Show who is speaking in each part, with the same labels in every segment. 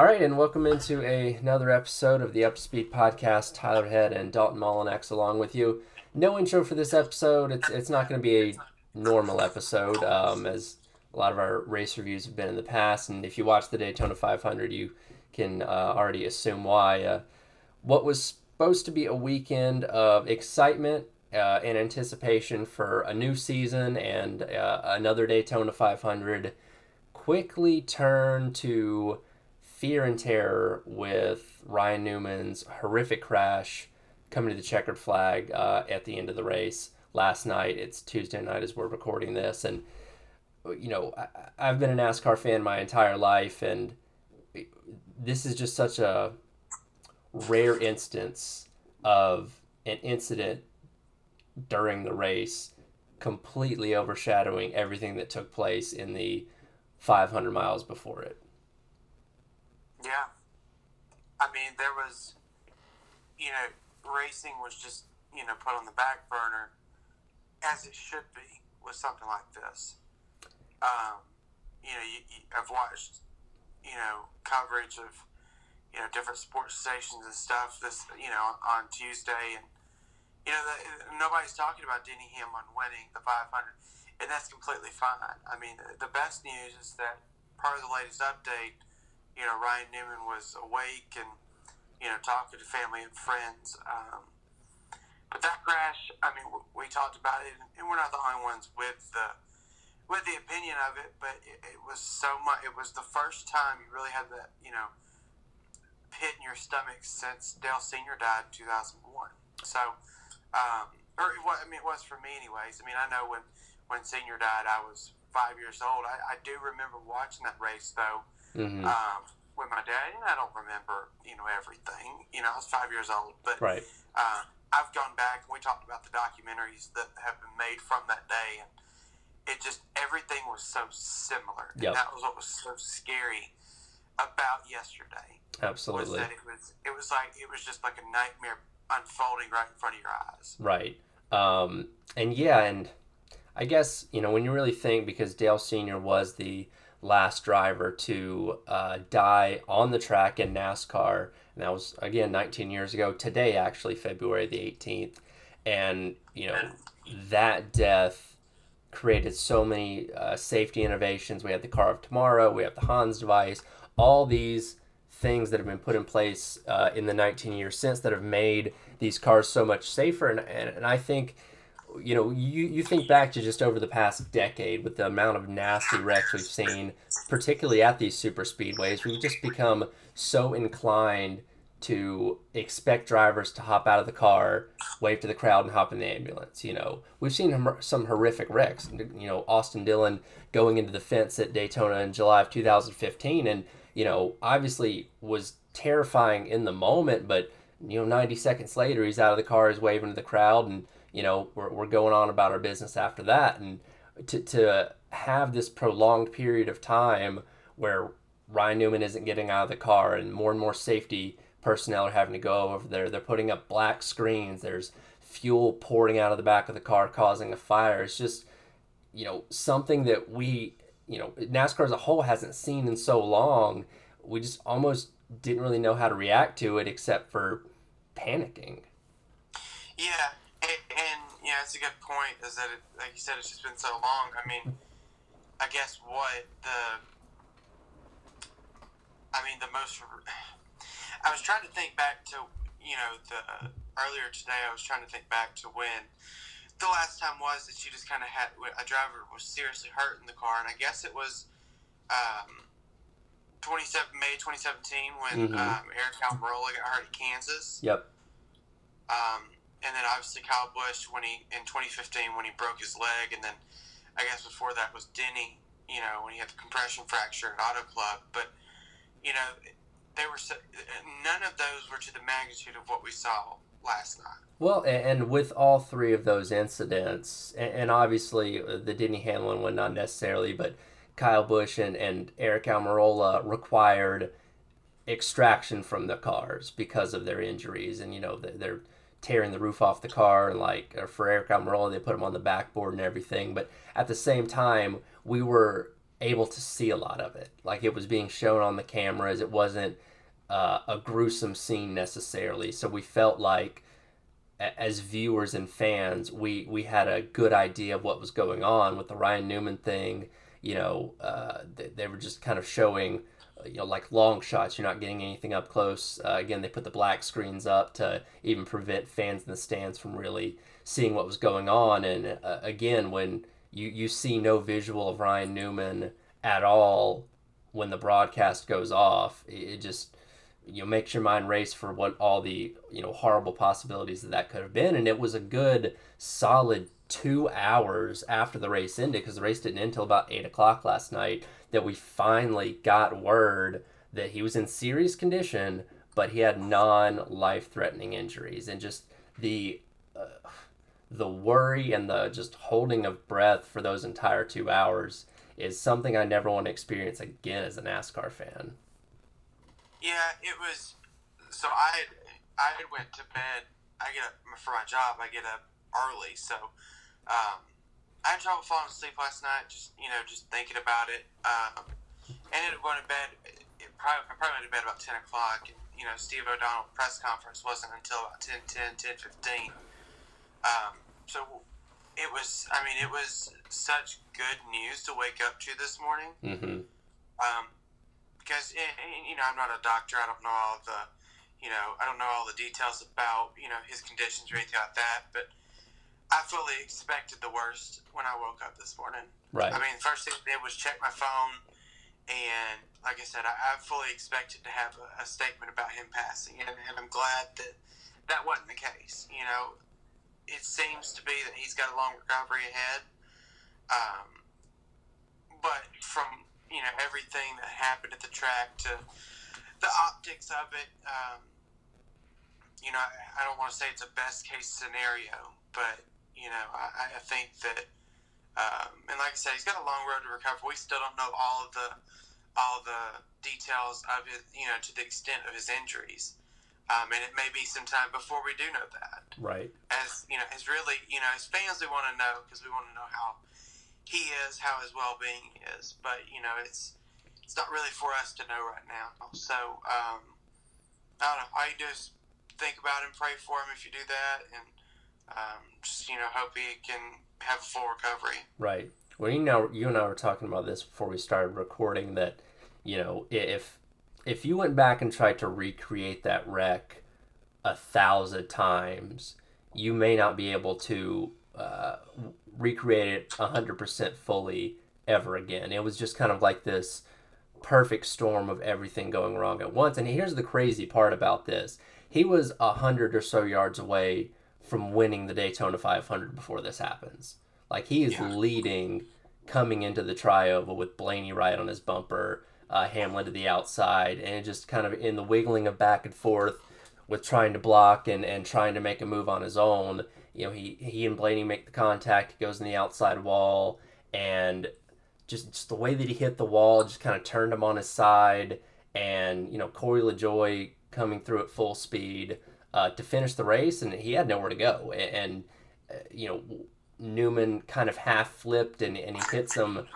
Speaker 1: All right, and welcome into a, another episode of the Upspeed Podcast. Tyler Head and Dalton Mullinex along with you. No intro for this episode. It's it's not going to be a normal episode, um, as a lot of our race reviews have been in the past. And if you watch the Daytona 500, you can uh, already assume why. Uh, what was supposed to be a weekend of excitement uh, and anticipation for a new season and uh, another Daytona 500 quickly turned to fear and terror with Ryan Newman's horrific crash coming to the checkered flag uh, at the end of the race last night. It's Tuesday night as we're recording this, and you know I, have been a NASCAR fan my entire life, and this is just such a rare instance of an incident during the race completely overshadowing everything that took place in the 500 miles before it.
Speaker 2: Yeah. I mean, there was, you know, racing was just, you know, put on the back burner as it should be with something like this. Um, you know, you, you, I've watched, you know, coverage of, you know, different sports stations and stuff this, you know, on Tuesday. And, you know, the, nobody's talking about Denny Hamlin winning the 500. And that's completely fine. I mean, the best news is that part of the latest update, you know, Ryan Newman was awake and, you know, talking to family and friends. Um, but that crash, I mean, we talked about it, and we're not the only ones with the with the opinion of it. But it, it was so much. It was the first time you really had that, you know, pit in your stomach since Dale Senior died in 2001. So, um, or what I mean, it was for me, anyways. I mean, I know when when Senior died, I was five years old. I, I do remember watching that race though. Mm-hmm. Um, with my dad, and I don't remember, you know, everything. You know, I was five years old, but
Speaker 1: right.
Speaker 2: Uh, I've gone back and we talked about the documentaries that have been made from that day, and it just everything was so similar.
Speaker 1: Yep.
Speaker 2: And that was what was so scary about yesterday.
Speaker 1: Absolutely.
Speaker 2: Was that it was it was like it was just like a nightmare unfolding right in front of your eyes.
Speaker 1: Right. Um, and yeah, and I guess you know when you really think because Dale Senior was the last driver to uh, die on the track in NASCAR. And that was again 19 years ago. Today actually february the 18th and you know that death created so many uh, safety innovations. We had the car of tomorrow. We have the hans device. All these things that have been put in place uh, in the 19 years since that have made these cars so much safer. And, and, and i think you know, you, you think back to just over the past decade with the amount of nasty wrecks we've seen, particularly at these super speedways, we've just become so inclined to expect drivers to hop out of the car, wave to the crowd, and hop in the ambulance. You know, we've seen some horrific wrecks. You know, Austin Dillon going into the fence at Daytona in July of 2015, and you know, obviously was terrifying in the moment, but you know, 90 seconds later, he's out of the car, he's waving to the crowd, and you know, we're, we're going on about our business after that, and to to have this prolonged period of time where Ryan Newman isn't getting out of the car, and more and more safety personnel are having to go over there. They're putting up black screens. There's fuel pouring out of the back of the car, causing a fire. It's just, you know, something that we, you know, NASCAR as a whole hasn't seen in so long. We just almost didn't really know how to react to it except for panicking.
Speaker 2: Yeah, and, yeah, it's a good point. Is that it, like you said, it's just been so long. I mean, I guess what the I mean, the most. I was trying to think back to you know the earlier today. I was trying to think back to when the last time was that you just kind of had a driver was seriously hurt in the car, and I guess it was um, 27 May 2017 when mm-hmm. um, Aric Almirola got hurt at Kansas.
Speaker 1: Yep.
Speaker 2: Um, and then obviously Kyle Busch when he in 2015 when he broke his leg, and then I guess before that was Denny. You know when he had the compression fracture at Auto Club, but you know, they were so, none of those were to the magnitude of what we saw last night.
Speaker 1: Well, and with all three of those incidents, and obviously uh, the Denny Hamlin one not necessarily, but Kyle Busch and, and Aric Almirola required extraction from the cars because of their injuries, and you know they're tearing the roof off the car, and like for Aric Almirola, they put him on the backboard and everything. But at the same time, we were able to see a lot of it. Like it was being shown on the cameras. It wasn't uh, a gruesome scene necessarily. So we felt like as viewers and fans, we we had a good idea of what was going on with the Ryan Newman thing. You know, uh, they, they were just kind of showing, you know, like long shots. You're not getting anything up close. Uh, again, they put the black screens up to even prevent fans in the stands from really seeing what was going on. And uh, again, when you you see no visual of Ryan Newman at all when the broadcast goes off, it just you know makes your mind race for what all the you know horrible possibilities that that could have been and it was a good solid two hours after the race ended because the race didn't end until about eight o'clock last night that we finally got word that he was in serious condition but he had non-life-threatening injuries and just the uh, the worry and the just holding of breath for those entire two hours is something I never want to experience again as a NASCAR fan.
Speaker 2: Yeah, it was. So I I went to bed. I get up for my job. I get up early, so um, I had trouble falling asleep last night. Just you know, just thinking about it. Um, ended up going to bed. It probably, I probably went to bed about ten o'clock. And, you know, Steve O'Donnell press conference wasn't until about 10, 10, 10 15. Um, so it was. I mean, it was such good news to wake up to this morning.
Speaker 1: Mm-hmm.
Speaker 2: Um, because eh, eh, you know I'm not a doctor. I don't know all the, you know, I don't know all the details about you know his conditions or anything like that. But I fully expected the worst when I woke up this morning.
Speaker 1: Right.
Speaker 2: I mean, first thing I did was check my phone, and like I said, I, I fully expected to have a, a statement about him passing, and, and I'm glad that that wasn't the case. You know, it seems to be that he's got a long recovery ahead. Um, but from you know everything that happened at the track to the optics of it. Um, you know, I, I don't want to say it's a best case scenario, but you know, I, I think that, um, and like I said, he's got a long road to recover. We still don't know all of the all the details of it, you know, to the extent of his injuries. Um, and it may be some time before we do know that.
Speaker 1: Right.
Speaker 2: As you know, as really, you know, as fans, we want to know because we want to know how he is, how his well being is. But you know, it's it's not really for us to know right now. So um, I don't know. All you do is think about him, pray for him if you do that, and um, just you know hope he can have a full recovery.
Speaker 1: Right. Well, you know, you and I were talking about this before we started recording. That you know, if if you went back and tried to recreate that wreck a thousand times, you may not be able to uh, recreate it 100% fully ever again. It was just kind of like this perfect storm of everything going wrong at once. And here's the crazy part about this he was a hundred or so yards away from winning the Daytona 500 before this happens. Like he is yeah. leading coming into the trioval with Blaney right on his bumper, uh, Hamlin to the outside, and just kind of in the wiggling of back and forth with trying to block and, and trying to make a move on his own you know, he he and Blaney make the contact, he goes in the outside wall, and just just the way that he hit the wall just kind of turned him on his side, and you know Corey LaJoie coming through at full speed uh, to finish the race, and he had nowhere to go, and, and uh, you know Newman kind of half flipped and, and he hits him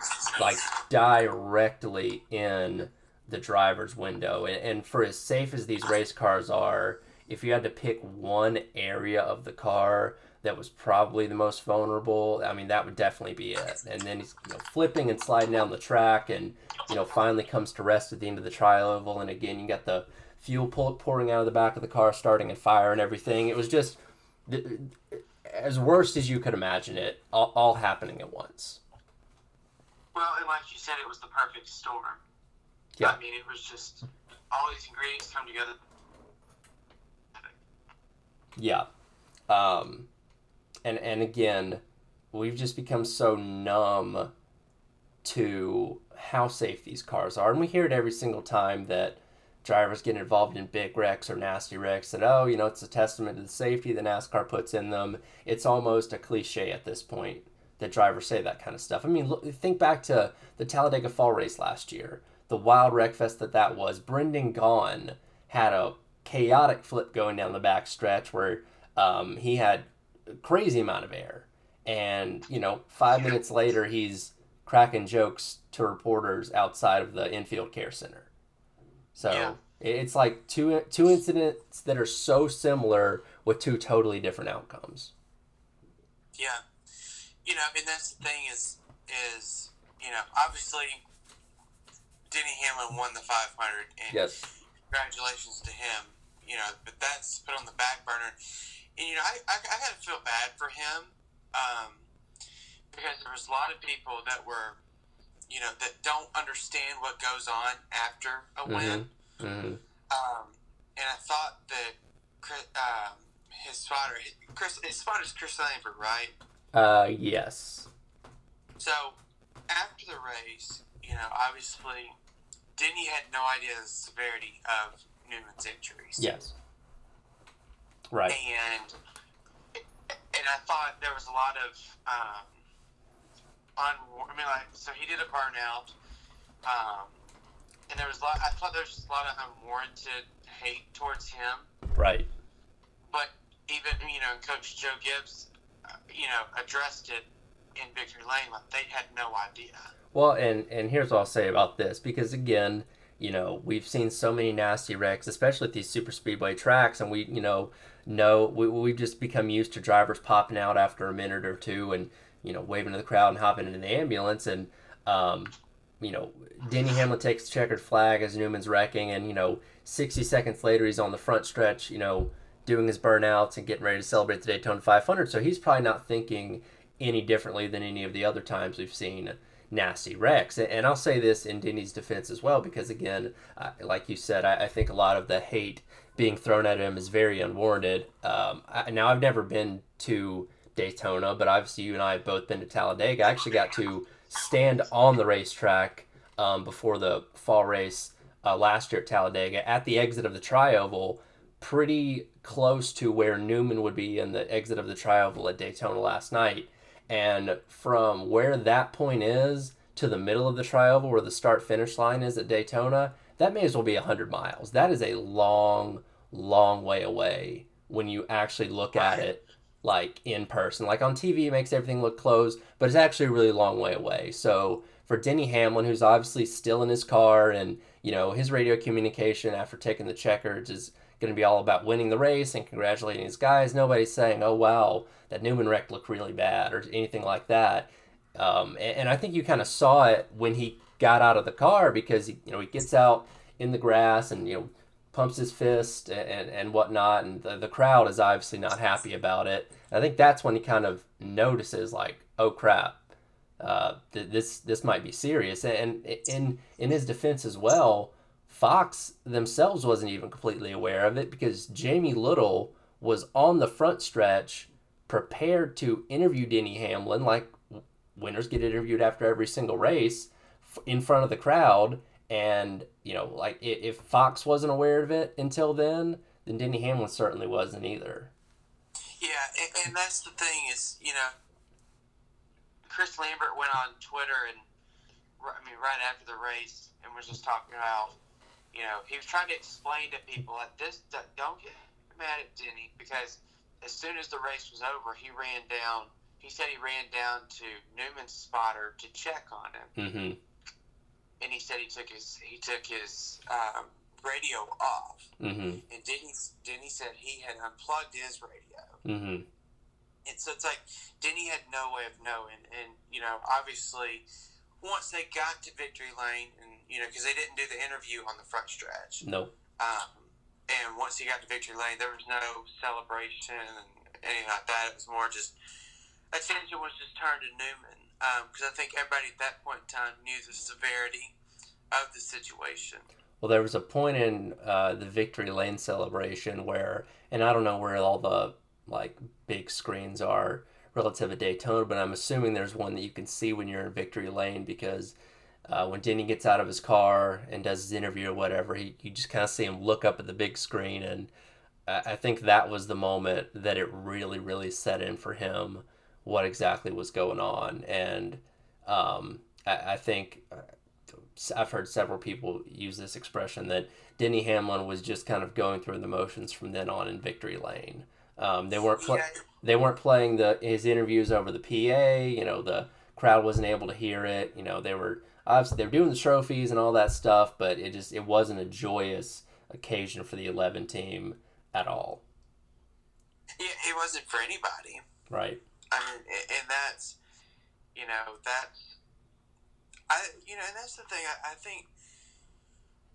Speaker 1: like directly in the driver's window. And, and for as safe as these race cars are, if you had to pick one area of the car that was probably the most vulnerable, I mean, that would definitely be it. And then he's you know, flipping and sliding down the track, and you know, finally comes to rest at the end of the tri-oval. And again, you got the fuel pouring out of the back of the car, starting a fire and everything. It was just as worst as you could imagine it, all, all happening at once.
Speaker 2: Well, and like you said, it was the perfect storm. Yeah. I mean, it was just all these ingredients come together.
Speaker 1: Yeah. Um, and and again, we've just become so numb to how safe these cars are, and we hear it every single time that drivers get involved in big wrecks or nasty wrecks that oh you know it's a testament to the safety that NASCAR puts in them. It's almost a cliche at this point that drivers say that kind of stuff. I mean, look, think back to the Talladega Fall race last year, the wild wreck fest that that was. Brendan Gaughan had a chaotic flip going down the back stretch where um, he had a crazy amount of air. And, you know, five minutes later, he's cracking jokes to reporters outside of the infield care center. So
Speaker 2: Yeah.
Speaker 1: it's like two two incidents that are so similar with two totally different outcomes.
Speaker 2: Yeah, you know, and that's the thing is is you know obviously Denny Hamlin won the 500, and
Speaker 1: Yes.
Speaker 2: congratulations to him. You know, but that's put on the back burner, and you know I I, I gotta feel bad for him, um, because there was a lot of people that were, you know, that don't understand what goes on after a win.
Speaker 1: hmm
Speaker 2: Um, and I thought that Chris, um, his spotter, Chris, his spotter's Chris Lambert, right?
Speaker 1: Uh, yes.
Speaker 2: So after the race, you know, obviously, Denny had no idea the severity of Newman's injuries.
Speaker 1: Yes. Right.
Speaker 2: And and I thought there was a lot of um, I mean, like, so he did a burnout. Um, and there was a lot. I thought there was just a lot of unwarranted hate towards him.
Speaker 1: Right.
Speaker 2: but even you know, Coach Joe Gibbs, uh, you know, addressed it in Victory Lane like they had no idea.
Speaker 1: Well, and and here's what I'll say about this because again, you know, we've seen so many nasty wrecks, especially at these super speedway tracks, and we, you know, know we we've just become used to drivers popping out after a minute or two and you know waving to the crowd and hopping into the ambulance and um, you know, Denny Hamlin takes checkered flag as Newman's wrecking, and you know, 60 seconds later he's on the front stretch, you know, doing his burnouts and getting ready to celebrate the Daytona 500. So he's probably not thinking any differently than any of the other times we've seen nasty wrecks. And- I'll say this in Denny's defense as well, because again, like you said, I think a lot of the hate being thrown at him is very unwarranted. Um, I, now, I've never been to Daytona, but obviously you and I have both been to Talladega. I actually got to stand on the racetrack um, before the fall race uh, last year at Talladega at the exit of the Trioval, pretty close to where Newman would be in the exit of the Trioval at Daytona last night. And from where that point is to the middle of the Trioval, where the start finish line is at Daytona, that may as well be 100 miles. That is a long, long way away when you actually look at it like in person. Like on TV, it makes everything look close, but it's actually a really long way away. So for Denny Hamlin, who's obviously still in his car, and you know his radio communication after taking the checkers is going to be all about winning the race and congratulating his guys. Nobody's saying, "Oh wow, that Newman wreck looked really bad" or anything like that. Um, and, and I think you kind of saw it when he got out of the car because he, you know he gets out in the grass and you know pumps his fist and, and, and whatnot, and the, the crowd is obviously not happy about it. I think that's when he kind of notices, like, oh crap, uh, th- this this might be serious. And in in his defense as well, Fox themselves wasn't even completely aware of it because Jamie Little was on the front stretch, prepared to interview Denny Hamlin, like winners get interviewed after every single race, in front of the crowd. And you know, like if Fox wasn't aware of it until then, then Denny Hamlin certainly wasn't either.
Speaker 2: Yeah, and, and that's the thing is, you know, Chris Lambert went on Twitter and, I mean, right after the race, and was just talking about, you know, he was trying to explain to people that this, that don't get mad at Denny because as soon as the race was over, he ran down. He said he ran down to Newman's spotter to check on him,
Speaker 1: Mm-hmm.
Speaker 2: And he said he took his he took his um, radio off,
Speaker 1: Mm-hmm.
Speaker 2: and Denny Denny said he had unplugged his radio.
Speaker 1: Mm-hmm.
Speaker 2: And so it's like Denny had no way of knowing, and you know, obviously, once they got to victory lane, and you know, because they didn't do the interview on the front stretch,
Speaker 1: Nope.
Speaker 2: um, and once he got to victory lane, there was no celebration and anything like that. It was more just attention was just turned to Newman, because I think everybody at that point in time knew the severity of the situation.
Speaker 1: Well, there was a point in uh, the victory lane celebration where, and I don't know where all the like big screens are relative to Daytona, but I'm assuming there's one that you can see when you're in victory lane because uh, when Denny gets out of his car and does his interview or whatever, he you just kind of see him look up at the big screen, and I I think that was the moment that it really, really set in for him what exactly was going on, and um, I, I think uh, I've heard several people use this expression that Denny Hamlin was just kind of going through the motions from then on in victory lane. Um, they weren't pl- they weren't playing the his interviews over the PA, you know, the crowd wasn't able to hear it. You know, they were obviously they were doing the trophies and all that stuff, but it just it wasn't a joyous occasion for the eleven team at all.
Speaker 2: Yeah, it wasn't for anybody.
Speaker 1: Right.
Speaker 2: I mean, and that's you know that's I you know and that's the thing I, I think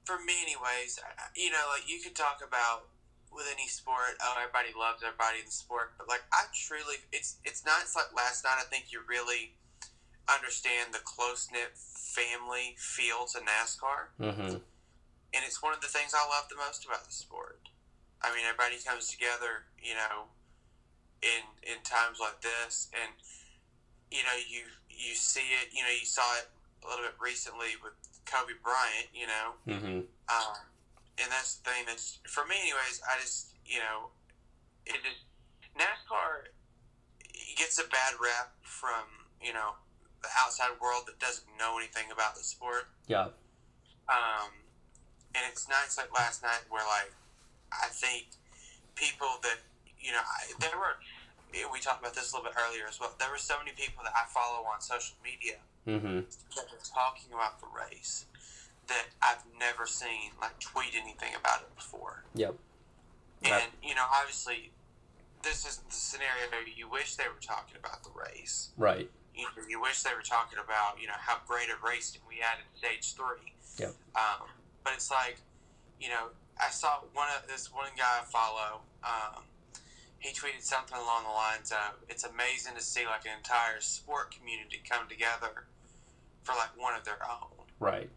Speaker 2: for me anyways you know like you could talk about with any sport oh everybody loves everybody in the sport but like I truly it's it's not it's like last night I think you really understand the close knit family feel to NASCAR
Speaker 1: Mm-hmm.
Speaker 2: and it's one of the things I love the most about the sport. I mean, everybody comes together, you know, in in times like this, and you know, you you see it. You know, you saw it a little bit recently with Kobe Bryant. You know,
Speaker 1: Mm-hmm.
Speaker 2: um, and that's the thing that's for me, anyways. I just you know, it just NASCAR gets a bad rap from you know the outside world that doesn't know anything about the sport.
Speaker 1: Yeah.
Speaker 2: Um, and it's nights like last night where like I think people that you know I, there were we talked about this a little bit earlier as well. There were so many people that I follow on social media
Speaker 1: Mm-hmm.
Speaker 2: that were talking about the race that I've never seen like tweet anything about it before.
Speaker 1: Yep.
Speaker 2: And you know, obviously, this isn't the scenario you wish they were talking about the race.
Speaker 1: Right.
Speaker 2: You, know, you wish they were talking about you know how great a racing we had in stage three.
Speaker 1: Yep.
Speaker 2: Um, but it's like, you know, I saw one of this one guy I follow. Um, he tweeted something along the lines of, "It's amazing to see like an entire sport community come together for like one of their own."
Speaker 1: Right.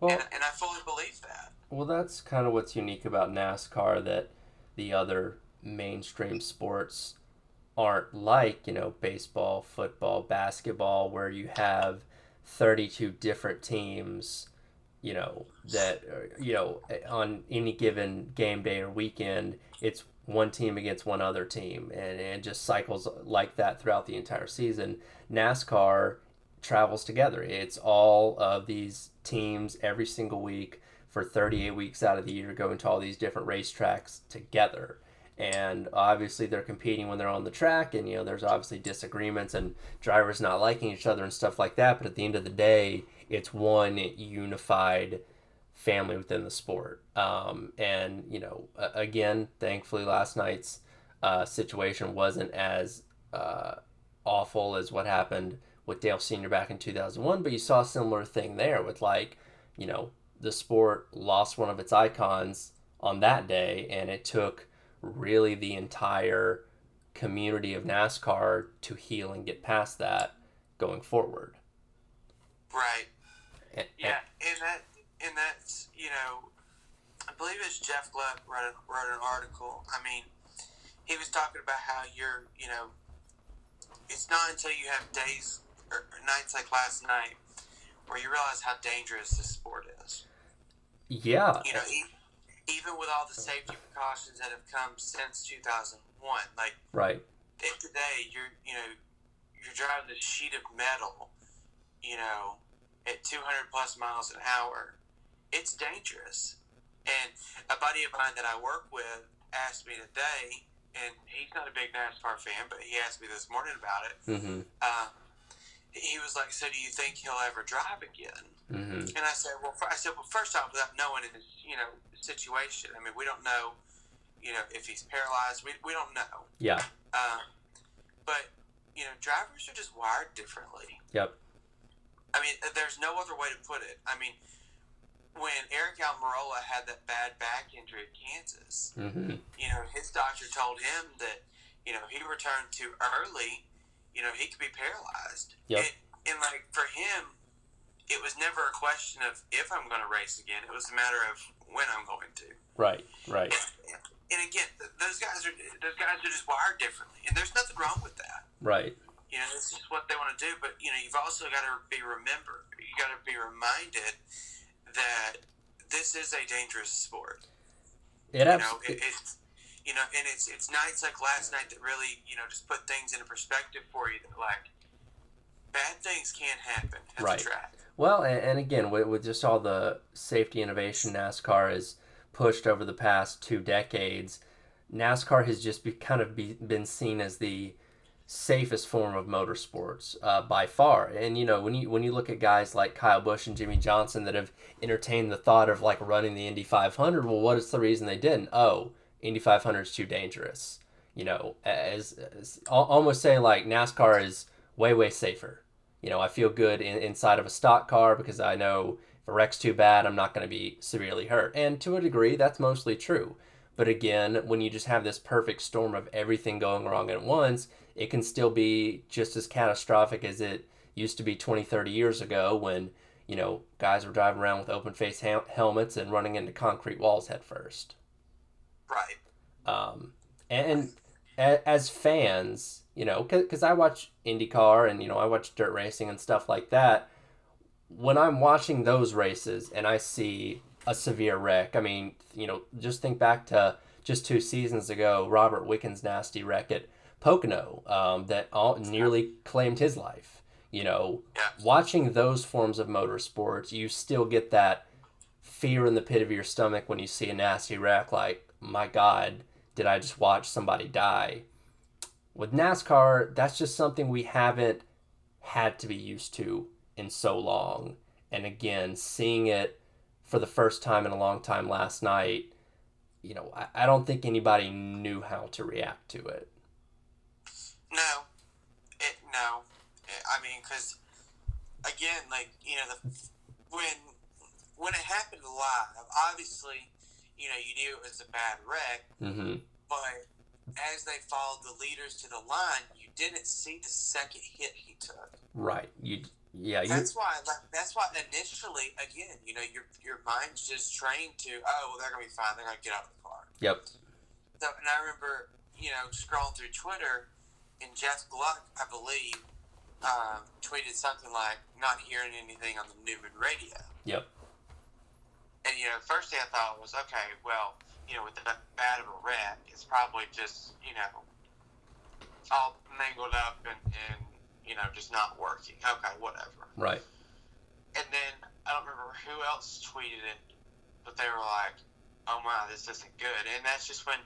Speaker 1: Well,
Speaker 2: and, and I fully believe that.
Speaker 1: Well, that's kind of what's unique about NASCAR that the other mainstream sports aren't like, you know, baseball, football, basketball, where you have 32 different teams, you know, that, you know, on any given game day or weekend, it's one team against one other team and it just cycles like that throughout the entire season. NASCAR travels together. It's all of these teams every single week for 38 weeks out of the year going to all these different racetracks together. And obviously they're competing when they're on the track and you know there's obviously disagreements and drivers not liking each other and stuff like that, but at the end of the day, it's one unified family within the sport. Um, and you know, again, thankfully last night's uh, situation wasn't as uh, awful as what happened with Dale Senior back in 2001, but you saw a similar thing there with like, you know, the sport lost one of its icons on that day, and it took really the entire community of NASCAR to heal and get past that going forward.
Speaker 2: Right.
Speaker 1: And-
Speaker 2: Yeah, and that and that's you know, I believe it's Jeff Gluck wrote wrote an article. I mean, he was talking about how you're you know, it's not until you have days or nights like last night where you realize how dangerous this sport is.
Speaker 1: yeah,
Speaker 2: You know, e- even with all the safety precautions that have come since 2001, like
Speaker 1: right,
Speaker 2: day to day, you're you know you're driving this sheet of metal, you know, at 200 plus miles an hour. It's dangerous. And a buddy of mine that I work with asked me today, and he's not a big NASCAR fan, but he asked me this morning about it.
Speaker 1: mm-hmm,
Speaker 2: Uh, he was like, "So do you think he'll ever drive again?"
Speaker 1: mm-hmm,
Speaker 2: And I said, "Well, I said, well, first off, without knowing his, you know, situation, I mean, we don't know, you know, if he's paralyzed. We, we don't know."
Speaker 1: yeah,
Speaker 2: Um, but you know, drivers are just wired differently.
Speaker 1: Yep.
Speaker 2: I mean, there's no other way to put it. I mean, when Aric Almirola had that bad back injury at Kansas,
Speaker 1: mm-hmm,
Speaker 2: you know, his doctor told him that you know he returned too early. You know, he could be paralyzed.
Speaker 1: Yep.
Speaker 2: And, and like for him, it was never a question of if I'm going to race again. It was a matter of when I'm going to.
Speaker 1: right, right,
Speaker 2: And again, those guys are those guys are just wired differently, and there's nothing wrong with that.
Speaker 1: right,
Speaker 2: You know, this is what they want to do. But you know, you've also got to be remember, you got to be reminded that this is a dangerous sport.
Speaker 1: it
Speaker 2: You know, it, it's you know, and it's it's nights like last night that really you know just put things into perspective for you. That like bad things can happen at
Speaker 1: Right.
Speaker 2: the track.
Speaker 1: Well, and, and again, with, with just all the safety innovation NASCAR has pushed over the past two decades, NASCAR has just be, kind of be, been seen as the safest form of motorsports uh, by far. And you know, when you when you look at guys like Kyle Busch and Jimmie Johnson that have entertained the thought of like running the Indy 500, well, what is the reason they didn't? Oh, Indy 500 is too dangerous. You know, as, as almost saying like NASCAR is way way safer. You know, I feel good in, inside of a stock car because I know if a wreck's too bad, I'm not going to be severely hurt. And to a degree, that's mostly true. But again, when you just have this perfect storm of everything going wrong at once, it can still be just as catastrophic as it used to be 20, 30 years ago when, you know, guys were driving around with open face hel- helmets and running into concrete walls head first.
Speaker 2: Right.
Speaker 1: Um, and, and as fans, you know, because I watch IndyCar and, you know, I watch dirt racing and stuff like that. When I'm watching those races and I see a severe wreck, I mean, you know, just think back to just two seasons ago, Robert Wickens' nasty wreck at Pocono um, that all, nearly claimed his life. You know,
Speaker 2: Yeah.
Speaker 1: watching those forms of motorsports, you still get that fear in the pit of your stomach when you see a nasty wreck. Like, my God, did I just watch somebody die? With NASCAR, that's just something we haven't had to be used to in so long. And again, seeing it for the first time in a long time last night, you know, I, I don't think anybody knew how to react to it.
Speaker 2: No, it no. I mean, because again, like you know, the when when it happened live, obviously, you know, you knew it was a bad wreck,
Speaker 1: Mm-hmm.
Speaker 2: but as they followed the leaders to the line, you didn't see the second hit he took.
Speaker 1: Right. You. Yeah. You.
Speaker 2: That's why, like, that's why initially, again, you know, your your mind's just trained to, oh, well, they're gonna be fine. They're gonna get out of the car.
Speaker 1: Yep.
Speaker 2: So, and I remember, you know, scrolling through Twitter, and Jeff Gluck, I believe, um, tweeted something like, "Not hearing anything on the Newman radio."
Speaker 1: Yep.
Speaker 2: And you know, the first thing I thought was, okay, well, you know, with that bad of a wreck, it's probably just, you know, all mangled up and, and you know, just not working. Okay, whatever.
Speaker 1: Right.
Speaker 2: And then I don't remember who else tweeted it, but they were like, "Oh my, this isn't good." And that's just when,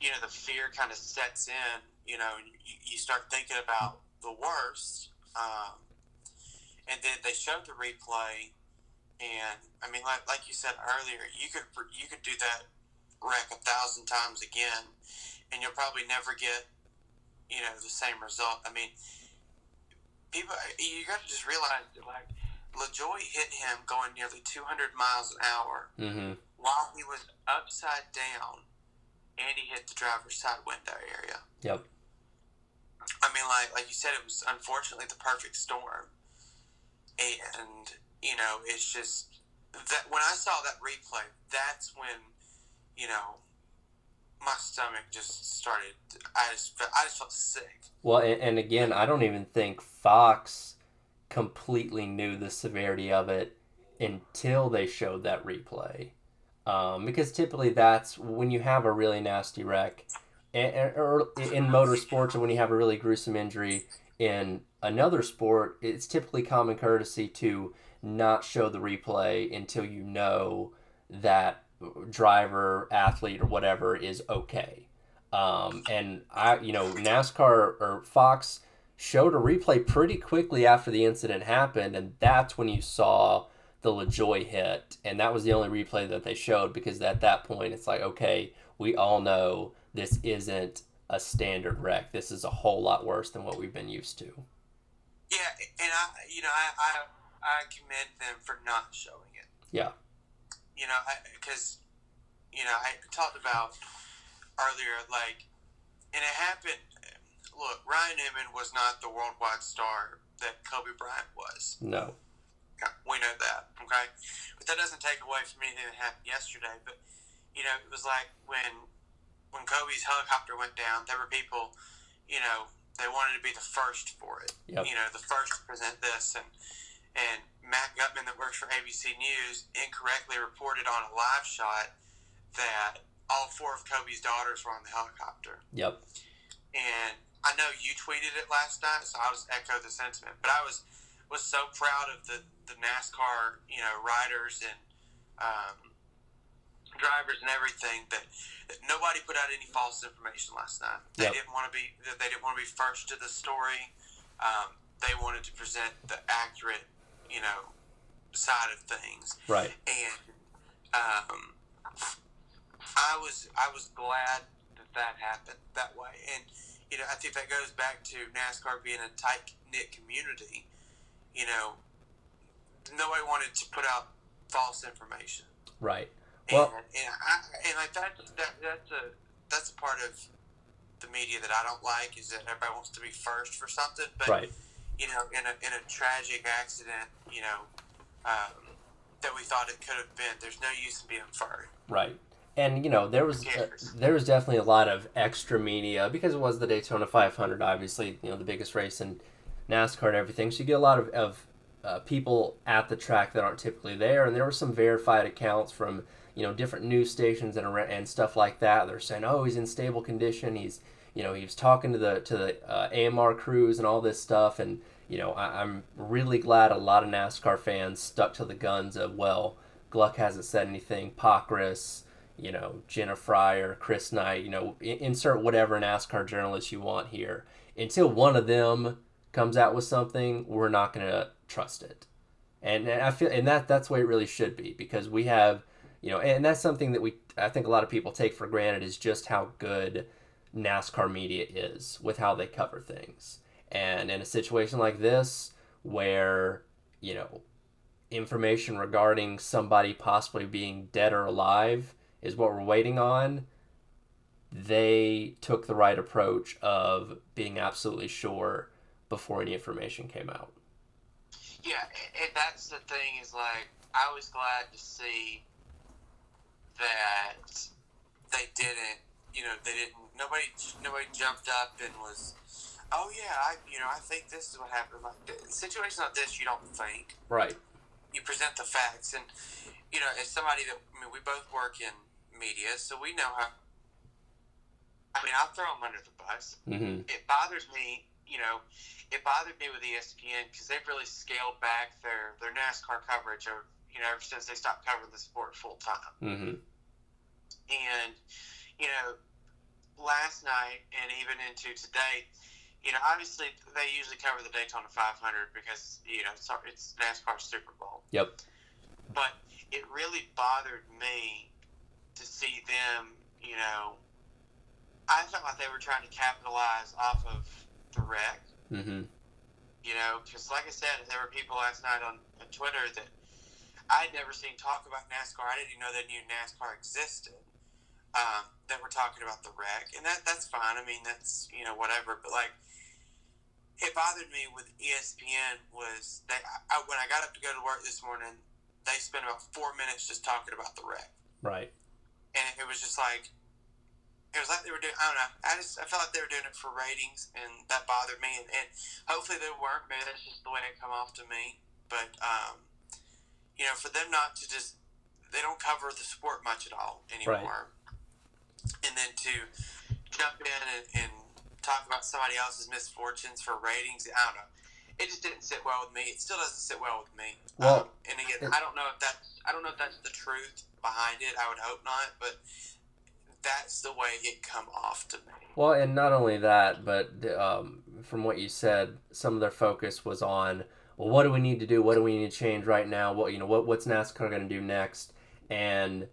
Speaker 2: you know, the fear kind of sets in. You know, you, you start thinking about the worst. Um, and then they showed the replay, and I mean, like like you said earlier, you could you could do that wreck a thousand times again, and you'll probably never get, you know, the same result. I mean, people, you got to just realize that like. LaJoie hit him going nearly 200 miles an hour
Speaker 1: Mm-hmm.
Speaker 2: while he was upside down and he hit the driver's side window area.
Speaker 1: Yep.
Speaker 2: I mean, like like you said, it was unfortunately the perfect storm, and you know, it's just that when I saw that replay, that's when you know my stomach just started. I just fe- I just felt sick.
Speaker 1: Well, and, and again, I don't even think Fox completely knew the severity of it until they showed that replay. Um, because typically that's when you have a really nasty wreck, and, or in motorsports, or when you have a really gruesome injury in another sport, it's typically common courtesy to not show the replay until you know that driver, athlete, or whatever is okay. Um, and I, you know, NASCAR or Fox showed a replay pretty quickly after the incident happened, and that's when you saw the LaJoie hit, and that was the only replay that they showed because at that point it's like, okay, we all know this isn't a standard wreck. This is a whole lot worse than what we've been used to.
Speaker 2: Yeah, and I you know I I, I commend them for not showing it.
Speaker 1: Yeah.
Speaker 2: You know, because you know I talked about earlier, like, and it happened. Look, Ryan Newman was not the worldwide star that Kobe Bryant was.
Speaker 1: No.
Speaker 2: We know that, okay? But that doesn't take away from anything that happened yesterday. But you know, it was like when when Kobe's helicopter went down, there were people, you know, they wanted to be the first for it.
Speaker 1: Yep.
Speaker 2: You know, the first to present this, and and Matt Gutman, that works for ABC News, incorrectly reported on a live shot that all four of Kobe's daughters were on the helicopter.
Speaker 1: Yep.
Speaker 2: And I know you tweeted it last night, so I'll just echo the sentiment. But I was was so proud of the, the NASCAR, you know, riders and um, drivers and everything that, that nobody put out any false information last night. They
Speaker 1: Yep.
Speaker 2: didn't want to be they didn't want to be first to the story. Um, they wanted to present the accurate, you know, side of things
Speaker 1: Right.
Speaker 2: and um, I was I was glad that that happened that way, and you know I think that goes back to NASCAR being a tight knit community. You know, nobody wanted to put out false information,
Speaker 1: Right.
Speaker 2: And
Speaker 1: Well-
Speaker 2: and, I, and like that, that that's a that's a part of the media that I don't like is that everybody wants to be first for something, but
Speaker 1: Right.
Speaker 2: you know, in a, in a tragic accident, you know, um, that we thought it could have been. There's no use in being first.
Speaker 1: Right. And you know there was uh, there was definitely a lot of extra media because it was the Daytona 500, obviously you know the biggest race in NASCAR and everything. So you get a lot of, of uh, people at the track that aren't typically there, and there were some verified accounts from you know different news stations and and stuff like that. They're saying, oh, he's in stable condition. He's you know he was talking to the to the uh, AMR crews and all this stuff, and you know I, I'm really glad a lot of NASCAR fans stuck to the guns of well, Gluck hasn't said anything. Pockrass, you know Jenna Fryer, Chris Knight, you know insert whatever NASCAR journalist you want here. Until one of them comes out with something, we're not gonna trust it. And, and I feel and that that's the way it really should be because we have you know and that's something that we I think a lot of people take for granted is just how good NASCAR media is with how they cover things. And in a situation like this where you know information regarding somebody possibly being dead or alive is what we're waiting on they took the right approach of being absolutely sure before any information came out
Speaker 2: Yeah, and that's the thing is like I was glad to see that they didn't. You know, they didn't. Nobody, nobody jumped up and was, oh yeah, I, you know, I think this is what happened. Like in situations like this, you don't think.
Speaker 1: right
Speaker 2: you present the facts and you know as somebody that i mean we both work in media so we know how i mean i'll throw them under the bus
Speaker 1: mm-hmm.
Speaker 2: it bothers me you know it bothered me with espn because they've really scaled back their their nascar coverage of you know ever since they stopped covering the sport full time
Speaker 1: Mm-hmm.
Speaker 2: And you know last night and even into today you know obviously they usually cover the daytona 500 because you know it's, it's nascar's super bowl
Speaker 1: yep
Speaker 2: but it really bothered me to see them, you know, I felt like they were trying to capitalize off of the wreck,
Speaker 1: mm-hmm.
Speaker 2: you know, because like I said, there were people last night on, on Twitter that I'd never seen talk about NASCAR. I didn't even know they knew NASCAR existed. Um, that were talking about the wreck, and that that's fine. I mean, that's you know whatever. But like, it bothered me with ESPN was they I, when I got up to go to work this morning, they spent about four minutes just talking about the wreck,
Speaker 1: right
Speaker 2: and it was just like it was like they were doing. I don't know. I just I felt like they were doing it for ratings, and that bothered me. And, and hopefully they weren't. Maybe that's just the way it come off to me. But um, you know, for them not to just they don't cover the sport much at all anymore, and then to jump in and, and talk about somebody else's misfortunes for ratings. I don't know. It just didn't sit well with me. It still doesn't sit well with me.
Speaker 1: Well,
Speaker 2: um, and again, I don't know if that's I don't know if that's the truth behind it. I would hope not, but that's the way it come off to me.
Speaker 1: Well, and not only that, but um, from what you said, some of their focus was on, well, what do we need to do? What do we need to change right now? What you know, what what's NASCAR going to do next? And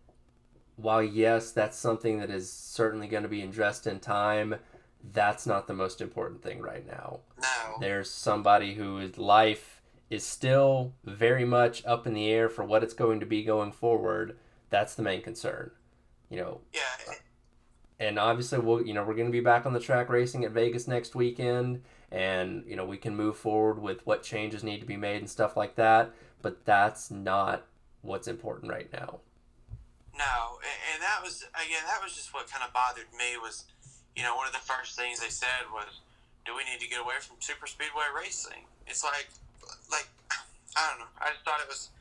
Speaker 1: while yes, that's something that is certainly going to be addressed in time, that's not the most important thing right now.
Speaker 2: No.
Speaker 1: There's somebody whose life is still very much up in the air for what it's going to be going forward. That's the main concern. You know,
Speaker 2: Yeah.
Speaker 1: and obviously we'll you know we're going to be back on the track racing at Vegas next weekend and you know we can move forward with what changes need to be made and stuff like that but that's not what's important right now
Speaker 2: No, and, that was again that was just what kind of bothered me was, you know, one of the first things they said was, "Do we need to get away from super speedway racing?" It's like, like I don't know. I just thought it was.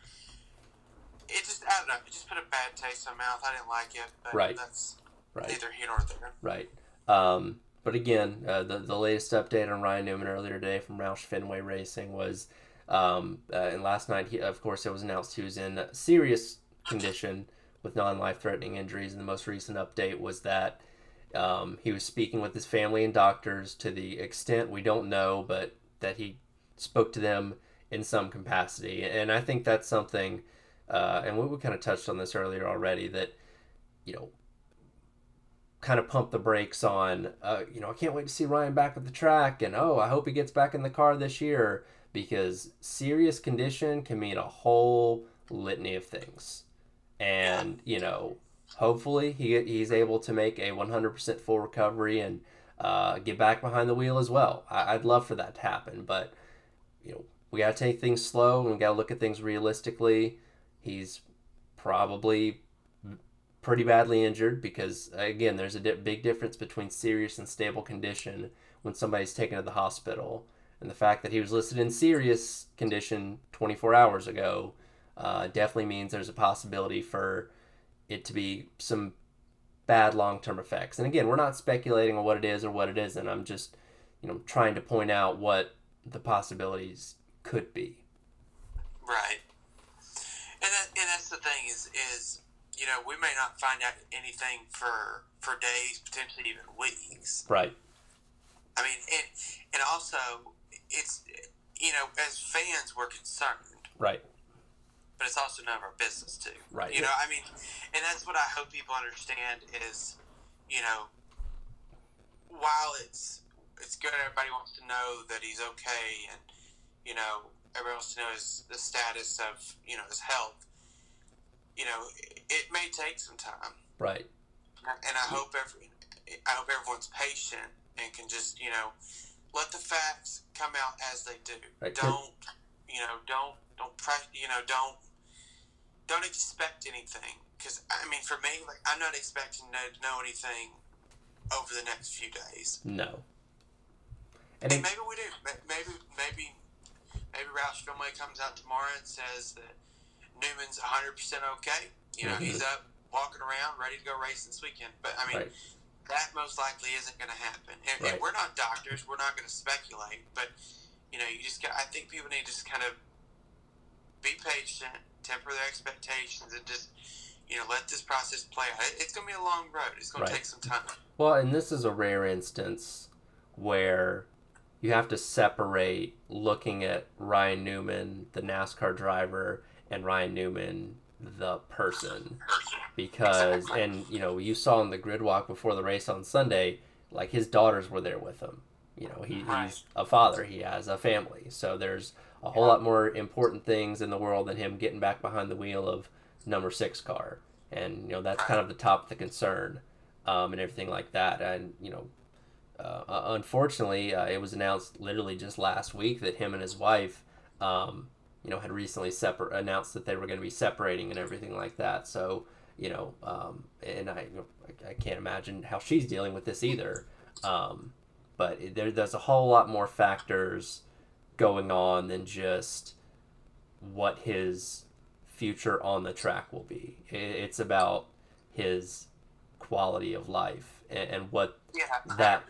Speaker 2: It just I don't know. It just put a bad taste in my mouth. I didn't like it. But
Speaker 1: Right.
Speaker 2: That's
Speaker 1: right
Speaker 2: neither here nor there.
Speaker 1: right um, but again uh, the, the latest update on Ryan Newman earlier today from Roush Fenway Racing was um, uh, and last night he, of course it was announced he was in serious condition with non life threatening injuries. And the most recent update was that um, he was speaking with his family and doctors to the extent we don't know, but that he spoke to them in some capacity. And I think that's something, uh, and we, we kind of touched on this earlier already, that, you know, kind of pump the brakes on, uh, you know, I can't wait to see Ryan back at the track, and oh, I hope he gets back in the car this year because serious condition can mean a whole litany of things. And, you know, hopefully he, he's able to make a 100% full recovery and uh, get back behind the wheel as well. I, I'd love for that to happen, but, you know, we got to take things slow and we got to look at things realistically. He's probably pretty badly injured because again there's a di- big difference between serious and stable condition when somebody's taken to the hospital and the fact that he was listed in serious condition 24 hours ago uh, definitely means there's a possibility for it to be some bad long-term effects. And again we're not speculating on what it is or what it isn't. I'm just you know trying to point out what the possibilities could be.
Speaker 2: Right. And that, and that's the thing is is you know we may not find out anything for for days, potentially even weeks.
Speaker 1: right.
Speaker 2: I mean, and and also it's you know as fans we're concerned,
Speaker 1: right
Speaker 2: but it's also none of our business too.
Speaker 1: Right.
Speaker 2: You know, I mean, and that's what I hope people understand is, you know, while it's it's good, everybody wants to know that he's okay, and you know, everyone wants to know his the status of you know his health. You know, it, it may take some time,
Speaker 1: right
Speaker 2: and I hope every I hope everyone's patient and can just you know let the facts come out as they do.
Speaker 1: Right.
Speaker 2: Don't you know? Don't don't press. You know? Don't don't expect anything because I mean, for me, like I'm not expecting to know anything over the next few days.
Speaker 1: no and
Speaker 2: And maybe we do. Maybe maybe maybe Roush Fenway comes out tomorrow and says that Newman's 100 percent okay. You know, he's up, walking around, ready to go race this weekend. But I mean,
Speaker 1: Right.
Speaker 2: that most likely isn't going to happen. And,
Speaker 1: Right.
Speaker 2: and we're not doctors. We're not going to speculate. But you know, you just got. I think people need to just kind of be patient, temper their expectations, and just you know let this process play out. It's going to be a long road. It's going
Speaker 1: Right.
Speaker 2: to take some time.
Speaker 1: Well, and this is a rare instance where you have to separate looking at Ryan Newman, the NASCAR driver, and Ryan Newman, the person. Because, and you know, you saw in the grid walk before the race on Sunday, like his daughters were there with him. You know, he, he's a father, he has a family. So there's a whole lot more important things in the world than him getting back behind the wheel of number six car. And, you know, that's kind of the top of the concern um, and everything like that. And, you know, uh, uh, unfortunately, uh, it was announced literally just last week that him and his wife, um, you know, had recently separ- announced that they were going to be separating and everything like that. So, you know, um, and I, I, I can't imagine how she's dealing with this either. Um, but there, there's a whole lot more factors going on than just what his future on the track will be. It's about his quality of life and, and what
Speaker 2: Yeah,
Speaker 1: That-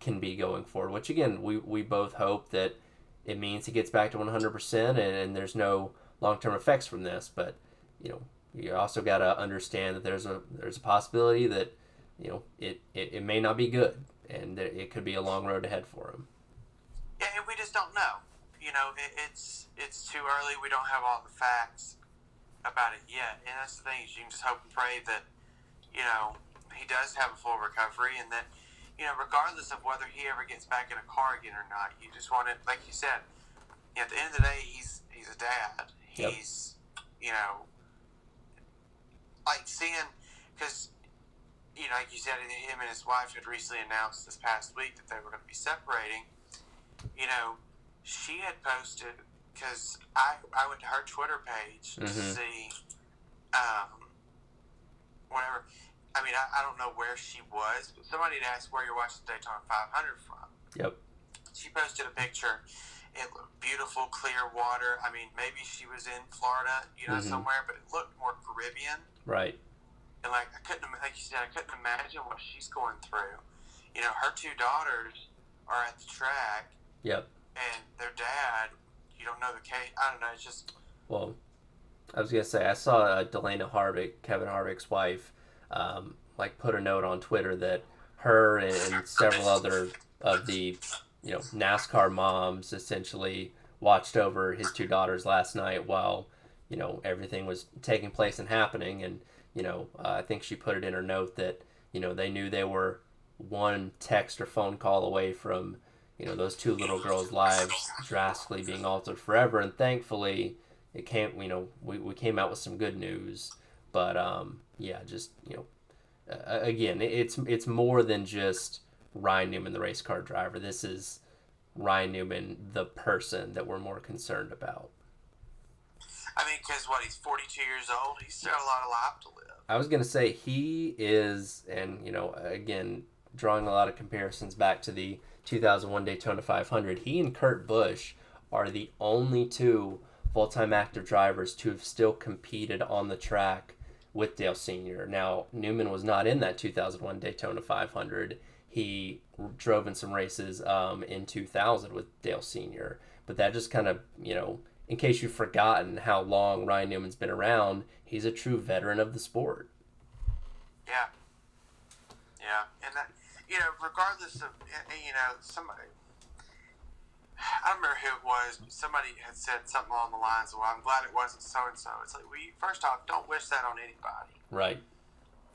Speaker 1: can be going forward. Which again, we we both hope that it means he gets back to 100% and, and there's no long term effects from this. But you know, you also got to understand that there's a there's a possibility that you know it, it, it may not be good and that it could be a long road ahead for him.
Speaker 2: Yeah, and we just don't know. You know, it, it's it's too early. We don't have all the facts about it yet, and that's the thing. Is you can just hope and pray that you know he does have a full recovery, and that you know, regardless of whether he ever gets back in a car again or not, you just want it, like you said. You know, at the end of the day, he's he's a dad.
Speaker 1: Yep.
Speaker 2: He's you know, like seeing because you know, like you said, him and his wife had recently announced this past week that they were going to be separating. You know, she had posted because I I went to her Twitter page to
Speaker 1: Mhm.
Speaker 2: see, um, whatever. I mean, I, I don't know where she was, but somebody had asked where you're watching Daytona 500 from.
Speaker 1: Yep.
Speaker 2: She posted a picture. It looked beautiful, clear water. I mean, maybe she was in Florida, you know,
Speaker 1: Mhm.
Speaker 2: somewhere, but it looked more Caribbean
Speaker 1: Right.
Speaker 2: and like I couldn't, like you said, I couldn't imagine what she's going through. You know, her two daughters are at the track,
Speaker 1: Yep.
Speaker 2: and their dad, you don't know the case. I don't know. It's just
Speaker 1: Well, I was gonna say I saw uh, Delana Harvick, Kevin Harvick's wife, um, like put a note on Twitter that her and several other of the you know NASCAR moms essentially watched over his two daughters last night while you know everything was taking place and happening and you know uh, I think she put it in her note that you know they knew they were one text or phone call away from you know those two little girls' lives drastically being altered forever. And thankfully it came you know we, we came out with some good news. But um yeah just you know uh, again it's it's more than just Ryan Newman the race car driver. This is Ryan Newman the person that we're more concerned about.
Speaker 2: I mean because what he's 42 years old? He's still got a lot of life to live.
Speaker 1: I was gonna say he is and you know again drawing a lot of comparisons back to the 2001 Daytona 500 he and Kurt Busch are the only two full-time active drivers to have still competed on the track with Dale Sr. Now, Newman was not in that 2001 Daytona 500. He drove in some races um, in 2000 with Dale Sr. But that just kind of, you know, in case you've forgotten how long Ryan Newman's been around, he's a true veteran of the sport.
Speaker 2: Yeah. Yeah. And that, you know, regardless of, you know, somebody, I don't remember who it was. Somebody had said something along the lines of, "Well, I'm glad it wasn't so and so." It's like, we first off, don't wish that on anybody.
Speaker 1: Right.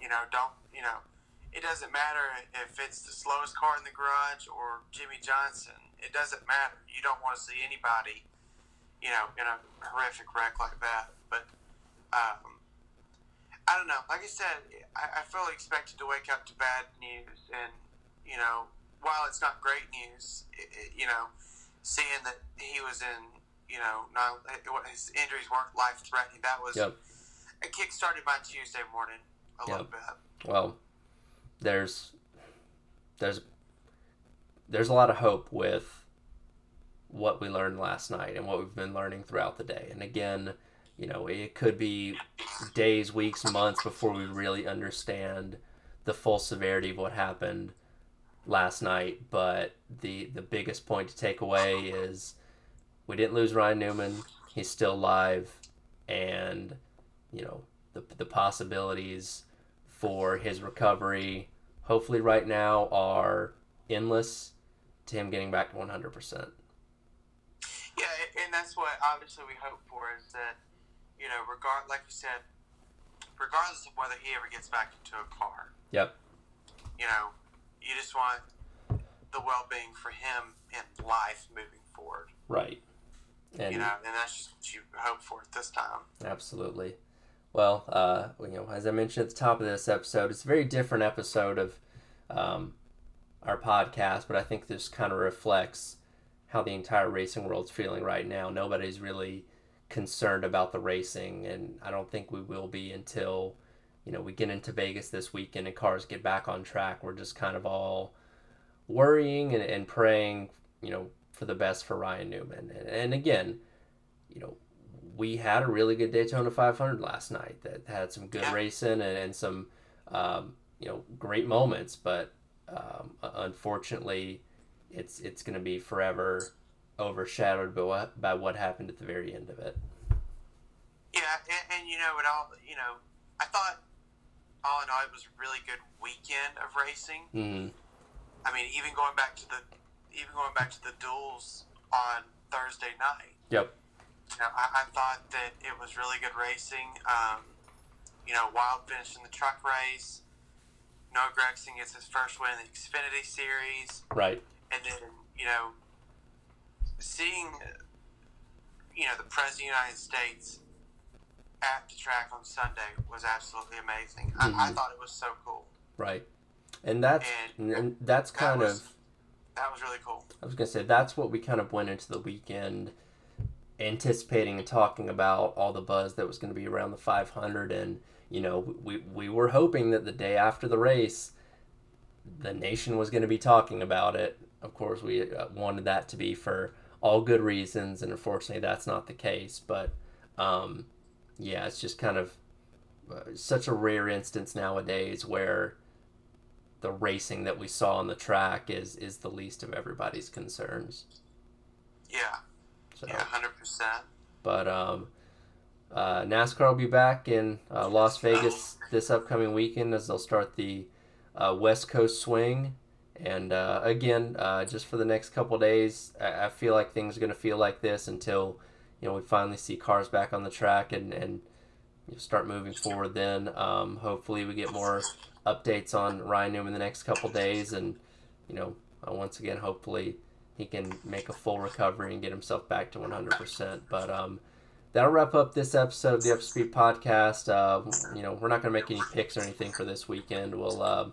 Speaker 2: You know, don't you know? It doesn't matter if it's the slowest car in the garage or Jimmie Johnson. It doesn't matter. You don't want to see anybody, you know, in a horrific wreck like that. But um, I don't know. Like I said, I, I fully expected to wake up to bad news, and you know, while it's not great news, it, it, you know seeing that he was in, you know, not, his injuries weren't life threatening. That was
Speaker 1: yep.
Speaker 2: a kick started by Tuesday morning a yep. little bit.
Speaker 1: Well, there's there's there's a lot of hope with what we learned last night and what we've been learning throughout the day. And again, you know, it could be days, weeks, months before we really understand the full severity of what happened last night, but the the biggest point to take away is we didn't lose Ryan Newman. He's still alive, and you know the the possibilities for his recovery, hopefully right now, are endless. To him getting back to one hundred percent.
Speaker 2: Yeah, and that's what obviously we hope for is that you know, regard like you said, regardless of whether he ever gets back into a car.
Speaker 1: Yep.
Speaker 2: You know, you just want the well-being for him in life moving forward.
Speaker 1: Right.
Speaker 2: And, you know, and that's just what you hope for at this time.
Speaker 1: Absolutely. Well, uh, you know, as I mentioned at the top of this episode, it's a very different episode of um, our podcast, but I think this kind of reflects how the entire racing world's feeling right now. Nobody's really concerned about the racing, and I don't think we will be until you know, we get into Vegas this weekend and cars get back on track. We're just kind of all worrying and, and praying, you know, for the best for Ryan Newman. And, and again, you know, we had a really good Daytona 500 last night that had some good yeah. racing and, and some, um, you know, great moments. But um, unfortunately, it's it's going to be forever overshadowed by what, by what happened at the very end of it.
Speaker 2: Yeah, and, and you know, it all, you know, I thought all in all, it was a really good weekend of racing.
Speaker 1: Mm-hmm.
Speaker 2: I mean, even going back to the even going back to the duels on Thursday night.
Speaker 1: Yep.
Speaker 2: You know, I, I thought that it was really good racing. Um, you know, Wild finished in the truck race. Noah Gragson gets his first win in the Xfinity Series.
Speaker 1: Right.
Speaker 2: And then, you know, seeing, you know, the President of the United States at the track on Sunday was absolutely amazing. Mm-hmm. I, I, thought it was so cool.
Speaker 1: Right, and that's and, and that's kind
Speaker 2: that was,
Speaker 1: of
Speaker 2: that was really cool.
Speaker 1: I was gonna say that's what we kind of went into the weekend anticipating and talking about all the buzz that was going to be around the 500 and you know we we were hoping that the day after the race the nation was going to be talking about it of course we uh, wanted that to be for all good reasons and unfortunately that's not the case but um, yeah, it's just kind of uh, such a rare instance nowadays where the racing that we saw on the track is is the least of everybody's concerns.
Speaker 2: Yeah. So, yeah, hundred percent.
Speaker 1: But um, uh, NASCAR will be back in uh, Las Vegas this upcoming weekend as they'll start the uh, West Coast swing. And uh, again, uh, just for the next couple days, I, I feel like things are going to feel like this until you know we finally see cars back on the track and and you know, start moving forward. Then um, hopefully we get more updates on Ryan Newman the next couple days, and you know once again hopefully he can make a full recovery and get himself back to 100%. But um, that'll wrap up this episode of the Upspeed Podcast. Uh, you know, we're not going to make any picks or anything for this weekend. We'll, uh,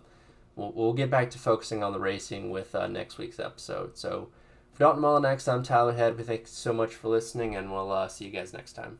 Speaker 1: we'll, we'll get back to focusing on the racing with uh, next week's episode. So Dalton Mullinex, I'm Tyler Head. We thank you so much for listening, and we'll uh, see you guys next time.